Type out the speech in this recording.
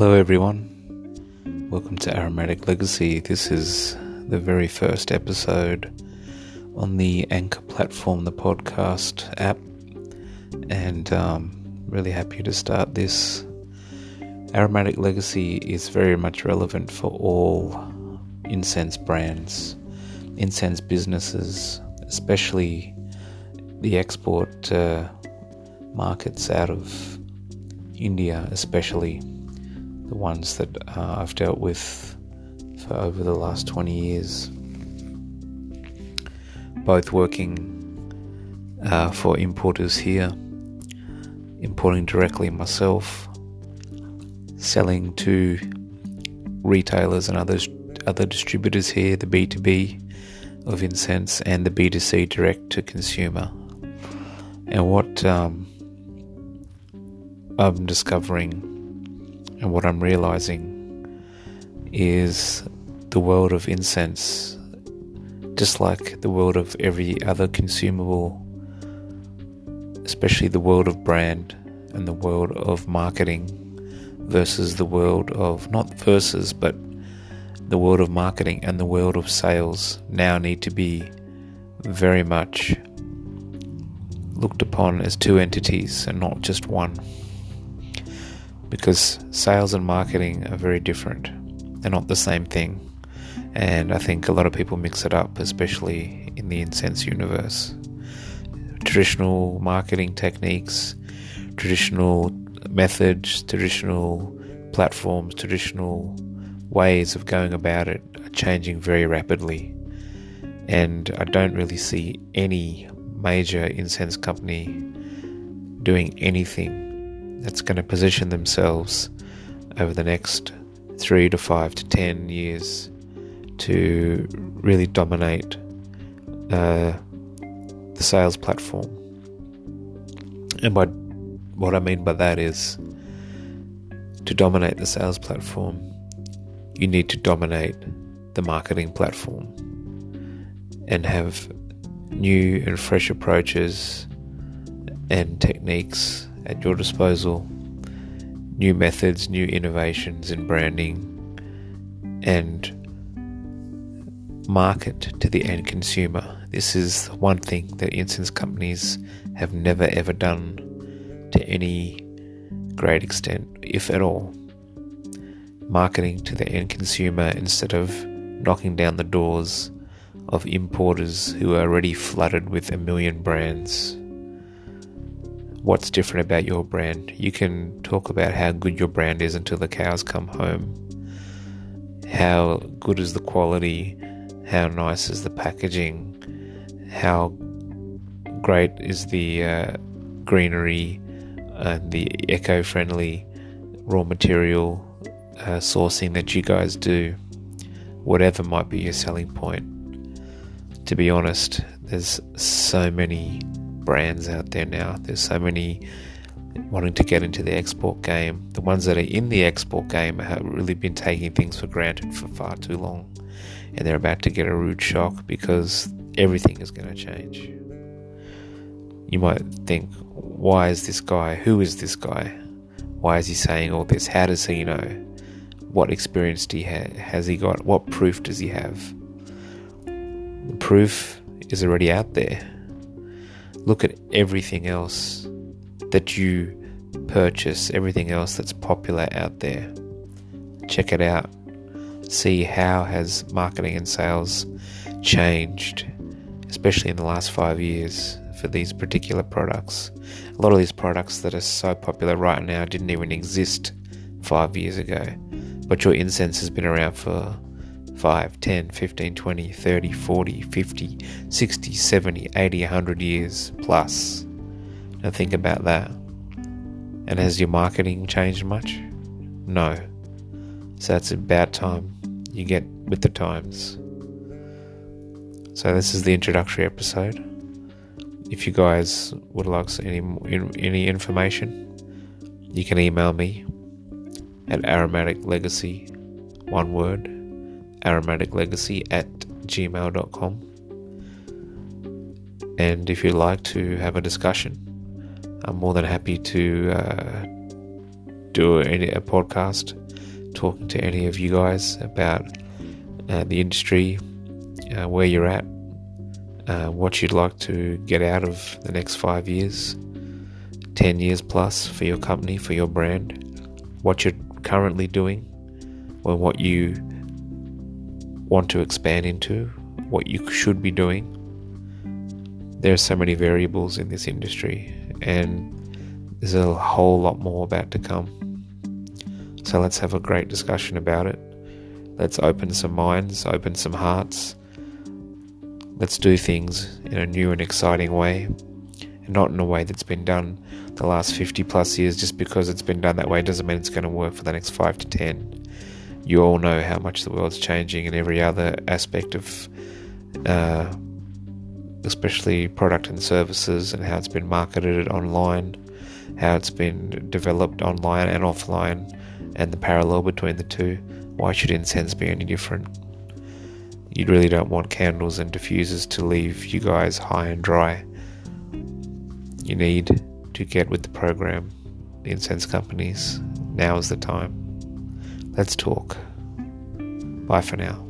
Hello, everyone. Welcome to Aromatic Legacy. This is the very first episode on the Anchor platform, the podcast app, and um, really happy to start this. Aromatic Legacy is very much relevant for all incense brands, incense businesses, especially the export uh, markets out of India, especially the ones that uh, I've dealt with for over the last 20 years. Both working uh, for importers here, importing directly myself, selling to retailers and others, other distributors here, the B2B of incense and the B2C direct to consumer. And what um, I'm discovering and what I'm realizing is the world of incense, just like the world of every other consumable, especially the world of brand and the world of marketing versus the world of not versus, but the world of marketing and the world of sales now need to be very much looked upon as two entities and not just one because sales and marketing are very different. They're not the same thing. And I think a lot of people mix it up, especially in the incense universe. Traditional marketing techniques, traditional methods, traditional platforms, traditional ways of going about it are changing very rapidly. And I don't really see any major incense company doing anything that's going to position themselves over the next three to five to ten years to really dominate uh, the sales platform. And by what I mean by that is to dominate the sales platform, you need to dominate the marketing platform and have new and fresh approaches and techniques at your disposal new methods, new innovations in branding, and market to the end consumer. This is one thing that incense companies have never ever done to any great extent, if at all. Marketing to the end consumer instead of knocking down the doors of importers who are already flooded with a million brands what's different about your brand. You can talk about how good your brand is until the cows come home. How good is the quality? How nice is the packaging? How great is the uh, greenery and the eco friendly raw material uh, sourcing that you guys do? Whatever might be your selling point. To be honest, there's so many brands out there now. There's so many wanting to get into the export game. The ones that are in the export game have really been taking things for granted for far too long. And they're about to get a rude shock because everything is going to change. You might think, why is this guy? Who is this guy? Why is he saying all this? How does he know? What experience do he ha- has he got? What proof does he have? The proof is already out there. Look at everything else that you purchase, everything else that's popular out there. Check it out. See how has marketing and sales changed, especially in the last 5 years for these particular products. A lot of these products that are so popular right now didn't even exist 5 years ago. But your incense has been around for 5, 10, 15, 20, 30, 40, 50, 60, 70, 80, 100 years plus. Now think about that. And has your marketing changed much? No. So it's about time you get with the times. So this is the introductory episode. If you guys would like any any information, you can email me at aromatic legacy, one word, aromaticlegacy at gmail.com. And if you'd like to have a discussion, I'm more than happy to uh, do a, a podcast talking to any of you guys about uh, the industry, uh, where you're at, uh, what you'd like to get out of the next five years, 10 years plus for your company, for your brand, what you're currently doing, or what you want to expand into, what you should be doing. There are so many variables in this industry, and there's a whole lot more about to come. So let's have a great discussion about it. Let's open some minds, open some hearts. Let's do things in a new and exciting way, and not in a way that's been done the last 50 plus years. Just because it's been done that way doesn't mean it's going to work for the next 5 to 10. You all know how much the world's changing in every other aspect of, uh, especially product and services, and how it's been marketed online, how it's been developed online and offline and the parallel between the two. Why should incense be any different? You really don't want candles and diffusers to leave you guys high and dry. You need to get with the program, the incense companies. Now is the time. Let's talk. Bye for now.